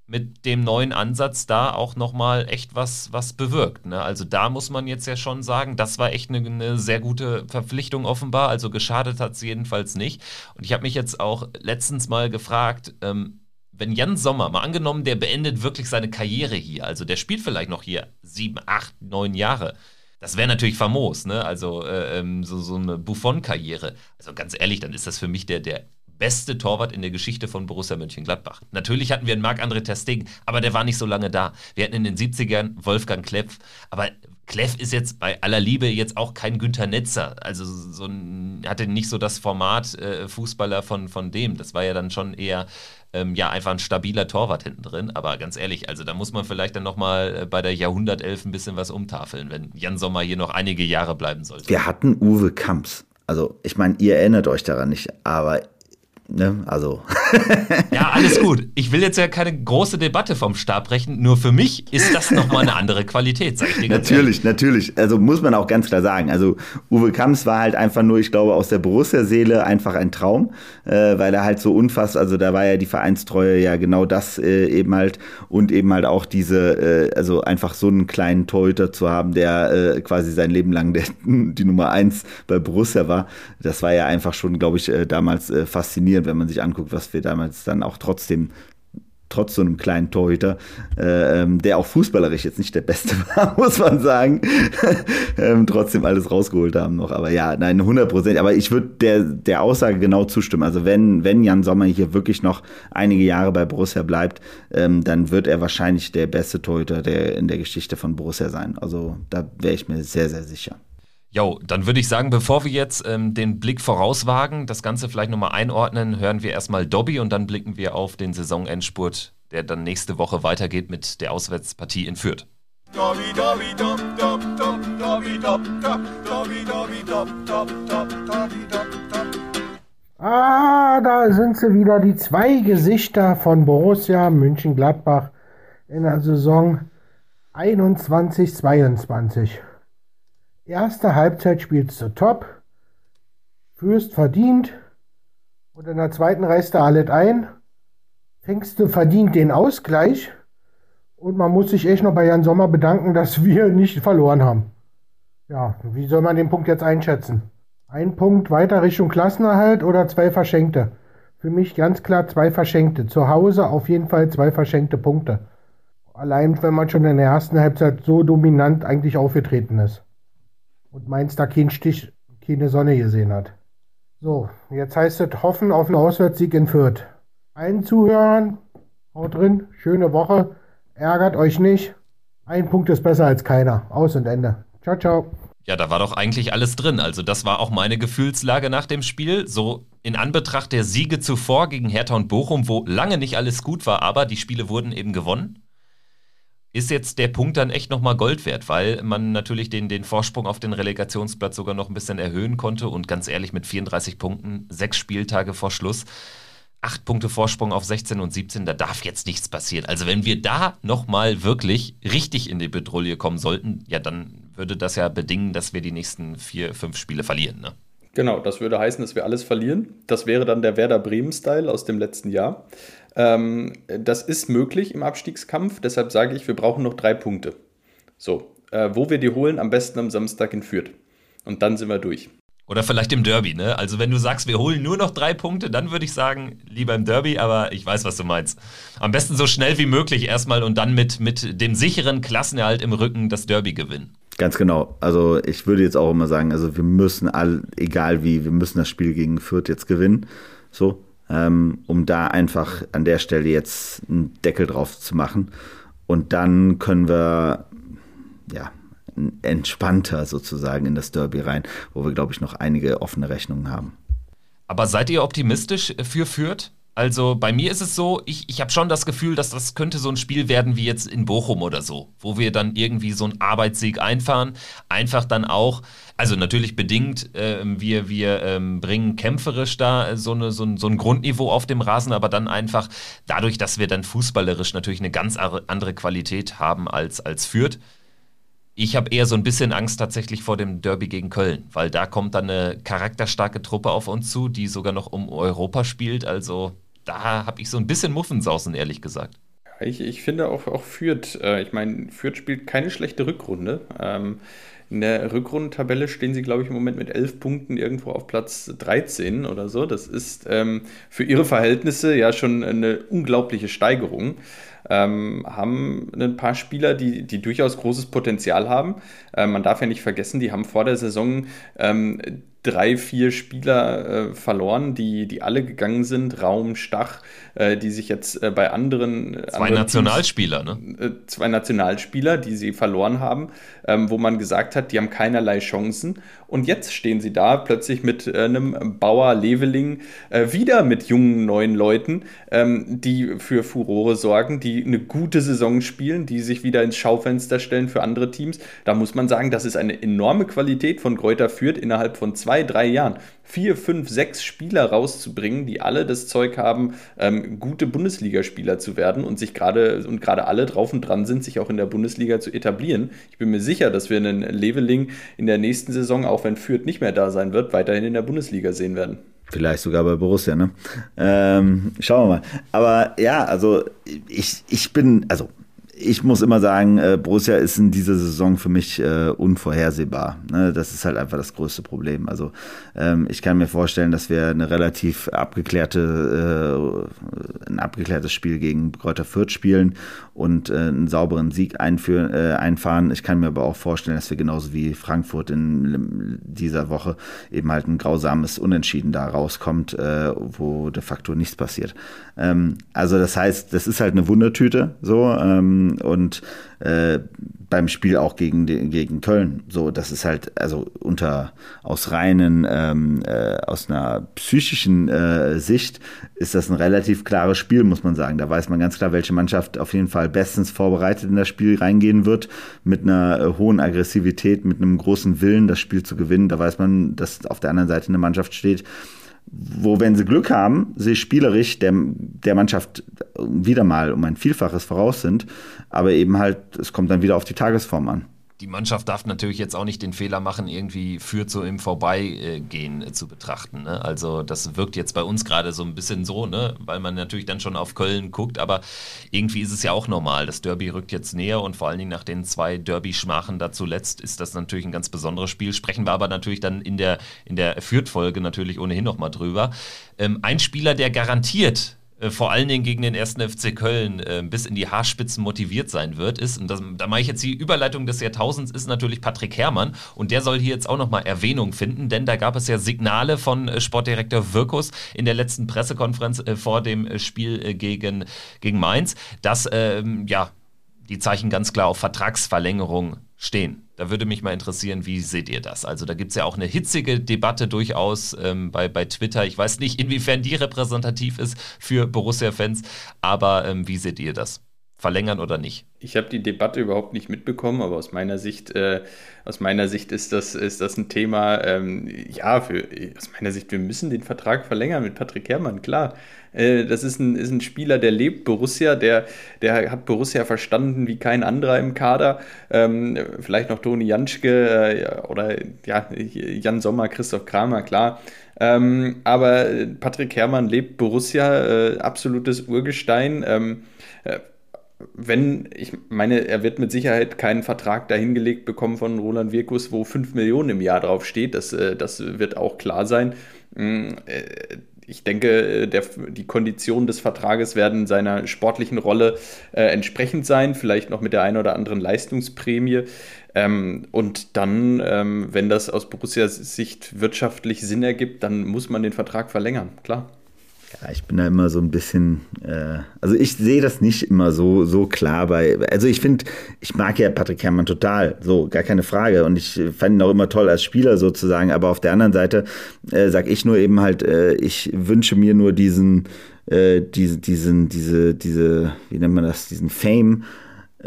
mit dem neuen Ansatz da auch nochmal echt was, was bewirkt. Ne? Also da muss man jetzt ja schon sagen, das war echt eine, eine sehr gute Verpflichtung offenbar. Also geschadet hat es jedenfalls nicht. Und ich habe mich jetzt auch letztens mal gefragt, ähm, wenn Jan Sommer, mal angenommen, der beendet wirklich seine Karriere hier, also der spielt vielleicht noch hier sieben, acht, neun Jahre. Das wäre natürlich famos, ne? Also äh, ähm, so, so eine Buffon-Karriere. Also ganz ehrlich, dann ist das für mich der, der beste Torwart in der Geschichte von Borussia Mönchengladbach. Natürlich hatten wir einen Marc-André Testegen, aber der war nicht so lange da. Wir hatten in den 70ern Wolfgang Kleff, aber Kleff ist jetzt bei aller Liebe jetzt auch kein Günther Netzer. Also so ein, hatte nicht so das Format äh, Fußballer von, von dem. Das war ja dann schon eher ähm, ja einfach ein stabiler Torwart hinten drin. Aber ganz ehrlich, also da muss man vielleicht dann nochmal äh, bei der Jahrhundertelf ein bisschen was umtafeln, wenn Jan Sommer hier noch einige Jahre bleiben sollte. Wir hatten Uwe Kamps. Also ich meine, ihr erinnert euch daran nicht, aber Ne? Also. ja, alles gut. Ich will jetzt ja keine große Debatte vom Stab brechen. Nur für mich ist das nochmal eine andere Qualität, sag ich dir Natürlich, ehrlich. natürlich. Also muss man auch ganz klar sagen. Also Uwe Kamps war halt einfach nur, ich glaube, aus der Borussia-Seele einfach ein Traum, äh, weil er halt so unfassbar, also da war ja die Vereinstreue ja genau das äh, eben halt und eben halt auch diese, äh, also einfach so einen kleinen Torhüter zu haben, der äh, quasi sein Leben lang der, die Nummer eins bei Borussia war. Das war ja einfach schon, glaube ich, äh, damals äh, faszinierend faszinierend, wenn man sich anguckt, was wir damals dann auch trotzdem trotz so einem kleinen Torhüter, äh, ähm, der auch fußballerisch jetzt nicht der Beste war, muss man sagen, ähm, trotzdem alles rausgeholt haben noch. Aber ja, nein, 100 Prozent. Aber ich würde der, der Aussage genau zustimmen. Also wenn, wenn Jan Sommer hier wirklich noch einige Jahre bei Borussia bleibt, ähm, dann wird er wahrscheinlich der beste Torhüter der in der Geschichte von Borussia sein. Also da wäre ich mir sehr, sehr sicher. Jo, dann würde ich sagen, bevor wir jetzt ähm, den Blick vorauswagen, das Ganze vielleicht nochmal einordnen, hören wir erstmal Dobby und dann blicken wir auf den Saisonendspurt, der dann nächste Woche weitergeht mit der Auswärtspartie in Fürth. Dobby, Dobby, dob, dob, dob, Dobby, dob, dob, Dobby, Dobby, dob, dob, dob, Dobby, dob, dob. Ah, da sind sie wieder, die zwei Gesichter von Borussia München-Gladbach in der Saison 21-22. Erste Halbzeit spielst du top, führst verdient und in der zweiten reißt du alles ein, fängst du verdient den Ausgleich und man muss sich echt noch bei Jan Sommer bedanken, dass wir nicht verloren haben. Ja, wie soll man den Punkt jetzt einschätzen? Ein Punkt weiter Richtung Klassenerhalt oder zwei verschenkte? Für mich ganz klar zwei verschenkte. Zu Hause auf jeden Fall zwei verschenkte Punkte. Allein wenn man schon in der ersten Halbzeit so dominant eigentlich aufgetreten ist und Mainz da keinen Stich, keine Sonne gesehen hat. So, jetzt heißt es hoffen auf einen Auswärtssieg in Fürth. Allen Zuhörern, haut drin, schöne Woche, ärgert euch nicht. Ein Punkt ist besser als keiner. Aus und Ende. Ciao, ciao. Ja, da war doch eigentlich alles drin. Also das war auch meine Gefühlslage nach dem Spiel. So in Anbetracht der Siege zuvor gegen Hertha und Bochum, wo lange nicht alles gut war, aber die Spiele wurden eben gewonnen, ist jetzt der Punkt dann echt nochmal Gold wert, weil man natürlich den, den Vorsprung auf den Relegationsplatz sogar noch ein bisschen erhöhen konnte und ganz ehrlich mit 34 Punkten, sechs Spieltage vor Schluss, acht Punkte Vorsprung auf 16 und 17, da darf jetzt nichts passieren. Also wenn wir da nochmal wirklich richtig in die Bedrohung kommen sollten, ja, dann würde das ja bedingen, dass wir die nächsten vier, fünf Spiele verlieren, ne? Genau, das würde heißen, dass wir alles verlieren. Das wäre dann der Werder Bremen-Style aus dem letzten Jahr. Ähm, das ist möglich im Abstiegskampf, deshalb sage ich, wir brauchen noch drei Punkte. So, äh, wo wir die holen, am besten am Samstag in Fürth. Und dann sind wir durch. Oder vielleicht im Derby, ne? Also wenn du sagst, wir holen nur noch drei Punkte, dann würde ich sagen, lieber im Derby, aber ich weiß, was du meinst. Am besten so schnell wie möglich erstmal und dann mit, mit dem sicheren Klassenerhalt im Rücken das Derby gewinnen. Ganz genau. Also ich würde jetzt auch immer sagen, also wir müssen all, egal wie, wir müssen das Spiel gegen Fürth jetzt gewinnen. So, ähm, um da einfach an der Stelle jetzt einen Deckel drauf zu machen. Und dann können wir, ja, entspannter sozusagen in das Derby rein, wo wir, glaube ich, noch einige offene Rechnungen haben. Aber seid ihr optimistisch für Fürth? Also bei mir ist es so, ich, ich habe schon das Gefühl, dass das könnte so ein Spiel werden wie jetzt in Bochum oder so, wo wir dann irgendwie so einen Arbeitssieg einfahren. Einfach dann auch, also natürlich bedingt, äh, wir, wir ähm, bringen kämpferisch da so, eine, so, ein, so ein Grundniveau auf dem Rasen, aber dann einfach dadurch, dass wir dann fußballerisch natürlich eine ganz andere Qualität haben als, als Fürth ich habe eher so ein bisschen Angst tatsächlich vor dem Derby gegen Köln, weil da kommt dann eine charakterstarke Truppe auf uns zu, die sogar noch um Europa spielt. Also da habe ich so ein bisschen Muffensausen, ehrlich gesagt. Ich, ich finde auch, auch Fürth, äh, ich meine, Fürth spielt keine schlechte Rückrunde. Ähm, in der Rückrundentabelle stehen sie, glaube ich, im Moment mit elf Punkten irgendwo auf Platz 13 oder so. Das ist ähm, für ihre Verhältnisse ja schon eine unglaubliche Steigerung ähm, haben ein paar Spieler, die, die durchaus großes Potenzial haben. Äh, man darf ja nicht vergessen, die haben vor der Saison ähm, drei, vier Spieler äh, verloren, die, die alle gegangen sind. Raum, Stach, äh, die sich jetzt äh, bei anderen. Zwei anderen Nationalspieler, Teams, ne? Äh, zwei Nationalspieler, die sie verloren haben, ähm, wo man gesagt hat, die haben keinerlei Chancen. Und jetzt stehen sie da plötzlich mit äh, einem Bauer Leveling äh, wieder mit jungen neuen Leuten, ähm, die für Furore sorgen, die eine gute Saison spielen, die sich wieder ins Schaufenster stellen für andere Teams. Da muss man sagen, das ist eine enorme Qualität von Kräuter Fürth innerhalb von zwei, drei Jahren vier, fünf, sechs Spieler rauszubringen, die alle das Zeug haben, ähm, gute Bundesligaspieler zu werden und sich gerade und gerade alle drauf und dran sind, sich auch in der Bundesliga zu etablieren. Ich bin mir sicher, dass wir einen Leveling in der nächsten Saison, auch wenn Fürth nicht mehr da sein wird, weiterhin in der Bundesliga sehen werden. Vielleicht sogar bei Borussia, ne? Ähm, schauen wir mal. Aber ja, also ich, ich bin, also ich muss immer sagen, äh, Borussia ist in dieser Saison für mich äh, unvorhersehbar. Ne? Das ist halt einfach das größte Problem. Also ähm, ich kann mir vorstellen, dass wir eine relativ abgeklärte, äh, ein abgeklärtes Spiel gegen Kräuter Fürth spielen und einen sauberen Sieg einführen, einfahren. Ich kann mir aber auch vorstellen, dass wir genauso wie Frankfurt in dieser Woche eben halt ein grausames Unentschieden da rauskommt, wo de facto nichts passiert. Ähm, also das heißt, das ist halt eine Wundertüte so. Ähm, und äh, beim Spiel auch gegen, gegen Köln. So, das ist halt, also unter aus reinen, ähm, äh, aus einer psychischen äh, Sicht ist das ein relativ klares Spiel, muss man sagen. Da weiß man ganz klar, welche Mannschaft auf jeden Fall bestens vorbereitet in das Spiel reingehen wird, mit einer äh, hohen Aggressivität, mit einem großen Willen, das Spiel zu gewinnen. Da weiß man, dass auf der anderen Seite eine Mannschaft steht, wo, wenn sie Glück haben, sie spielerisch der, der Mannschaft wieder mal um ein Vielfaches voraus sind, aber eben halt, es kommt dann wieder auf die Tagesform an die Mannschaft darf natürlich jetzt auch nicht den Fehler machen, irgendwie führt so im Vorbeigehen äh, zu betrachten. Ne? Also das wirkt jetzt bei uns gerade so ein bisschen so, ne? weil man natürlich dann schon auf Köln guckt, aber irgendwie ist es ja auch normal. Das Derby rückt jetzt näher und vor allen Dingen nach den zwei Derby-Schmachen da zuletzt ist das natürlich ein ganz besonderes Spiel. Sprechen wir aber natürlich dann in der, in der Fürth-Folge natürlich ohnehin nochmal drüber. Ähm, ein Spieler, der garantiert äh, vor allen Dingen gegen den ersten FC Köln äh, bis in die Haarspitzen motiviert sein wird, ist, und das, da mache ich jetzt die Überleitung des Jahrtausends, ist natürlich Patrick Herrmann. Und der soll hier jetzt auch nochmal Erwähnung finden, denn da gab es ja Signale von äh, Sportdirektor Wirkus in der letzten Pressekonferenz äh, vor dem äh, Spiel gegen, gegen Mainz, dass ähm, ja, die Zeichen ganz klar auf Vertragsverlängerung stehen. Da würde mich mal interessieren, wie seht ihr das? Also da gibt es ja auch eine hitzige Debatte durchaus ähm, bei, bei Twitter. Ich weiß nicht, inwiefern die repräsentativ ist für Borussia-Fans, aber ähm, wie seht ihr das? Verlängern oder nicht? Ich habe die Debatte überhaupt nicht mitbekommen, aber aus meiner Sicht, äh, aus meiner Sicht ist das, ist das ein Thema, ähm, ja, für, aus meiner Sicht, wir müssen den Vertrag verlängern mit Patrick Herrmann, klar. Äh, das ist ein, ist ein Spieler, der lebt Borussia, der, der hat Borussia verstanden wie kein anderer im Kader. Ähm, vielleicht noch Toni Janschke äh, oder ja, Jan Sommer, Christoph Kramer, klar. Ähm, aber Patrick Herrmann lebt Borussia, äh, absolutes Urgestein. Äh, wenn, ich meine, er wird mit Sicherheit keinen Vertrag dahingelegt bekommen von Roland Wirkus, wo 5 Millionen im Jahr drauf steht. Das, äh, das wird auch klar sein. Mm, ich denke, äh, der, die Konditionen des Vertrages werden seiner sportlichen Rolle äh, entsprechend sein, vielleicht noch mit der einen oder anderen Leistungsprämie. Ähm, und dann, ähm, wenn das aus Borussias Sicht wirtschaftlich Sinn ergibt, dann muss man den Vertrag verlängern, klar. Ja, ich bin da immer so ein bisschen, äh, also ich sehe das nicht immer so, so klar bei, also ich finde, ich mag ja Patrick Herrmann total, so, gar keine Frage. Und ich fand ihn auch immer toll als Spieler sozusagen, aber auf der anderen Seite äh, sag ich nur eben halt, äh, ich wünsche mir nur diesen, äh, diese, diesen, diese, diese, wie nennt man das, diesen Fame,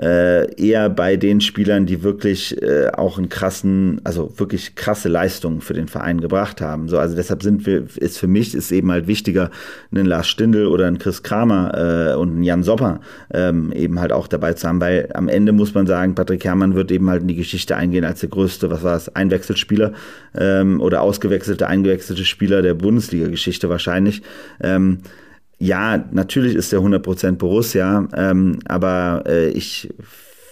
äh, eher bei den Spielern, die wirklich äh, auch einen krassen, also wirklich krasse Leistungen für den Verein gebracht haben. So, also deshalb sind wir, ist für mich ist eben halt wichtiger, einen Lars Stindl oder einen Chris Kramer äh, und einen Jan Sopper ähm, eben halt auch dabei zu haben, weil am Ende muss man sagen, Patrick Herrmann wird eben halt in die Geschichte eingehen als der größte, was war es, Einwechselspieler ähm, oder ausgewechselte, eingewechselte Spieler der Bundesliga-Geschichte wahrscheinlich. Ähm, ja, natürlich ist der 100% Borussia, ähm, aber äh, ich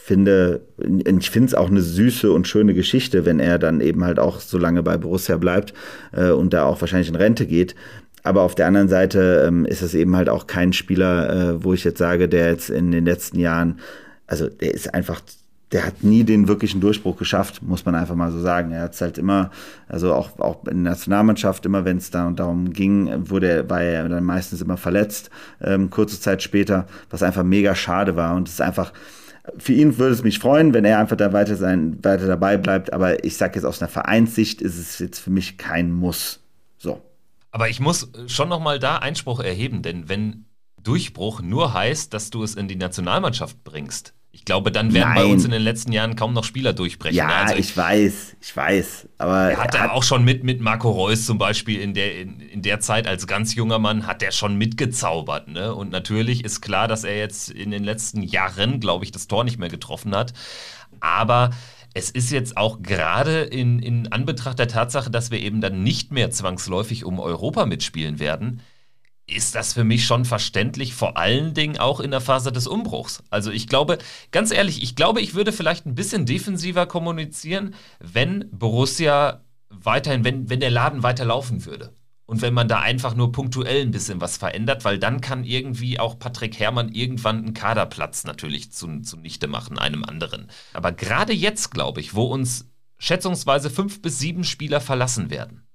finde, ich finde es auch eine süße und schöne Geschichte, wenn er dann eben halt auch so lange bei Borussia bleibt äh, und da auch wahrscheinlich in Rente geht. Aber auf der anderen Seite ähm, ist es eben halt auch kein Spieler, äh, wo ich jetzt sage, der jetzt in den letzten Jahren, also der ist einfach der hat nie den wirklichen Durchbruch geschafft, muss man einfach mal so sagen. Er hat es halt immer, also auch, auch in der Nationalmannschaft, immer wenn es da und darum ging, wurde war er dann meistens immer verletzt, ähm, kurze Zeit später, was einfach mega schade war. Und es ist einfach, für ihn würde es mich freuen, wenn er einfach da weiter sein, weiter dabei bleibt. Aber ich sage jetzt aus einer Vereinssicht ist es jetzt für mich kein Muss. So. Aber ich muss schon nochmal da Einspruch erheben, denn wenn Durchbruch nur heißt, dass du es in die Nationalmannschaft bringst, ich glaube, dann werden Nein. bei uns in den letzten Jahren kaum noch Spieler durchbrechen. Ja, also ich, ich, weiß, ich weiß. Aber er hat er auch schon mit, mit Marco Reus zum Beispiel in der, in, in, der Zeit als ganz junger Mann, hat er schon mitgezaubert. Ne? Und natürlich ist klar, dass er jetzt in den letzten Jahren, glaube ich, das Tor nicht mehr getroffen hat. Aber es ist jetzt auch gerade in, in Anbetracht der Tatsache, dass wir eben dann nicht mehr zwangsläufig um Europa mitspielen werden, ist das für mich schon verständlich, vor allen Dingen auch in der Phase des Umbruchs. Also ich glaube, ganz ehrlich, ich glaube, ich würde vielleicht ein bisschen defensiver kommunizieren, wenn Borussia weiterhin, wenn, wenn der Laden weiterlaufen würde. Und wenn man da einfach nur punktuell ein bisschen was verändert, weil dann kann irgendwie auch Patrick Herrmann irgendwann einen Kaderplatz natürlich zu, zunichte machen, einem anderen. Aber gerade jetzt, glaube ich, wo uns schätzungsweise fünf bis sieben Spieler verlassen werden,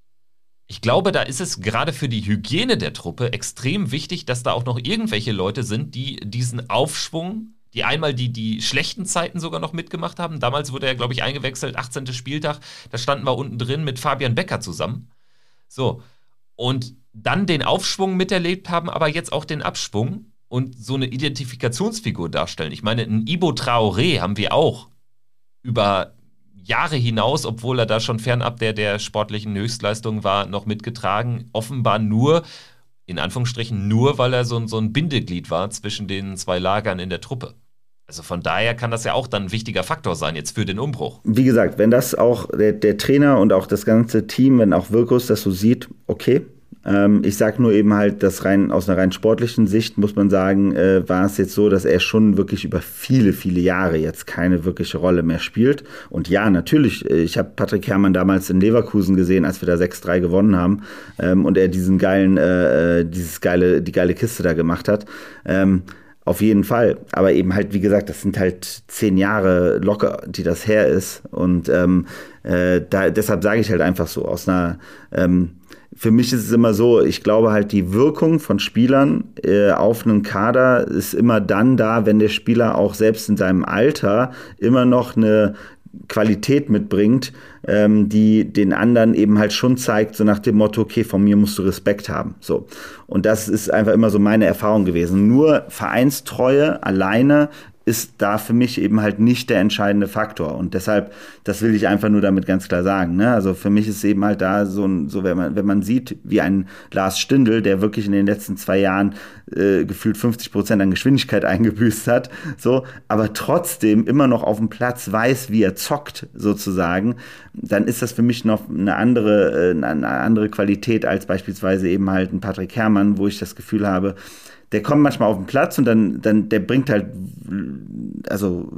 ich glaube, da ist es gerade für die Hygiene der Truppe extrem wichtig, dass da auch noch irgendwelche Leute sind, die diesen Aufschwung, die einmal die, die schlechten Zeiten sogar noch mitgemacht haben. Damals wurde er, glaube ich, eingewechselt, 18. Spieltag. Da standen wir unten drin mit Fabian Becker zusammen. So. Und dann den Aufschwung miterlebt haben, aber jetzt auch den Abschwung und so eine Identifikationsfigur darstellen. Ich meine, ein Ibo Traoré haben wir auch über Jahre hinaus, obwohl er da schon fernab der, der sportlichen Höchstleistung war, noch mitgetragen. Offenbar nur, in Anführungsstrichen, nur, weil er so, so ein Bindeglied war zwischen den zwei Lagern in der Truppe. Also von daher kann das ja auch dann ein wichtiger Faktor sein jetzt für den Umbruch. Wie gesagt, wenn das auch der, der Trainer und auch das ganze Team, wenn auch Wirkus das so sieht, okay, Ähm, ich sage nur eben halt, dass rein aus einer rein sportlichen Sicht muss man sagen, äh, war es jetzt so, dass er schon wirklich über viele, viele Jahre jetzt keine wirkliche Rolle mehr spielt. Und ja, natürlich, äh, ich habe Patrick Herrmann damals in Leverkusen gesehen, als wir da 6-3 gewonnen haben ähm, und er diesen geilen, äh, äh, dieses geile, die geile Kiste da gemacht hat. Ähm, auf jeden Fall. Aber eben halt, wie gesagt, das sind halt zehn Jahre locker, die das her ist. Und ähm, äh, da, deshalb sage ich halt einfach so, aus einer, ähm, für mich ist es immer so, ich glaube halt, die Wirkung von Spielern äh, auf einen Kader ist immer dann da, wenn der Spieler auch selbst in seinem Alter immer noch eine Qualität mitbringt, ähm, die den anderen eben halt schon zeigt, so nach dem Motto, okay, von mir musst du Respekt haben. So. Und das ist einfach immer so meine Erfahrung gewesen. Nur Vereinstreue alleine ist da für mich eben halt nicht der entscheidende Faktor. Und deshalb, das will ich einfach nur damit ganz klar sagen. Ne? Also für mich ist eben halt da so, so wenn, man, wenn man sieht, wie ein Lars Stindl, der wirklich in den letzten zwei Jahren äh, gefühlt 50 Prozent an Geschwindigkeit eingebüßt hat, so, aber trotzdem immer noch auf dem Platz weiß, wie er zockt, sozusagen, dann ist das für mich noch eine andere, äh, eine andere Qualität als beispielsweise eben halt ein Patrick Herrmann, wo ich das Gefühl habe, der kommt manchmal auf den Platz und dann, dann der bringt halt also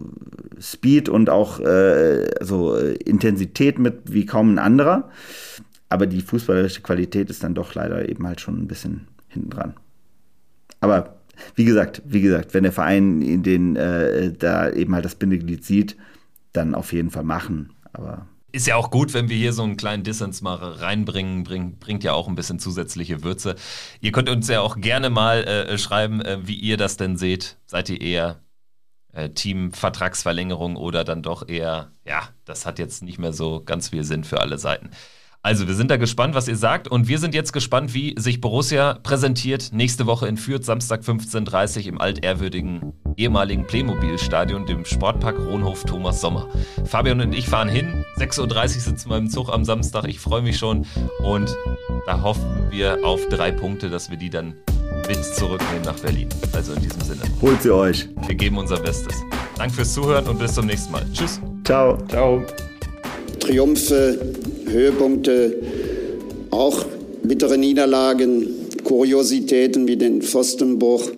Speed und auch äh, also Intensität mit wie kaum ein anderer. Aber die fußballerische Qualität ist dann doch leider eben halt schon ein bisschen hinten dran. Aber wie gesagt, wie gesagt, wenn der Verein in den äh, da eben halt das Bindeglied sieht, dann auf jeden Fall machen. Aber ist ja auch gut, wenn wir hier so einen kleinen Dissens mal reinbringen, bringt, bringt ja auch ein bisschen zusätzliche Würze. Ihr könnt uns ja auch gerne mal äh, schreiben, äh, wie ihr das denn seht. Seid ihr eher äh, Team-Vertragsverlängerung oder dann doch eher, ja, das hat jetzt nicht mehr so ganz viel Sinn für alle Seiten. Also, wir sind da gespannt, was ihr sagt. Und wir sind jetzt gespannt, wie sich Borussia präsentiert. Nächste Woche in Fürth, Samstag 15.30 Uhr im altehrwürdigen ehemaligen Playmobil-Stadion, dem Sportpark Rohnhof Thomas Sommer. Fabian und ich fahren hin. 6.30 Uhr sitzen wir im Zug am Samstag. Ich freue mich schon. Und da hoffen wir auf drei Punkte, dass wir die dann mit zurücknehmen nach Berlin. Also in diesem Sinne. Holt sie euch. Wir geben unser Bestes. Danke fürs Zuhören und bis zum nächsten Mal. Tschüss. Ciao. Ciao. Triumphe, Höhepunkte, auch bittere Niederlagen, Kuriositäten wie den Pfostenbruch.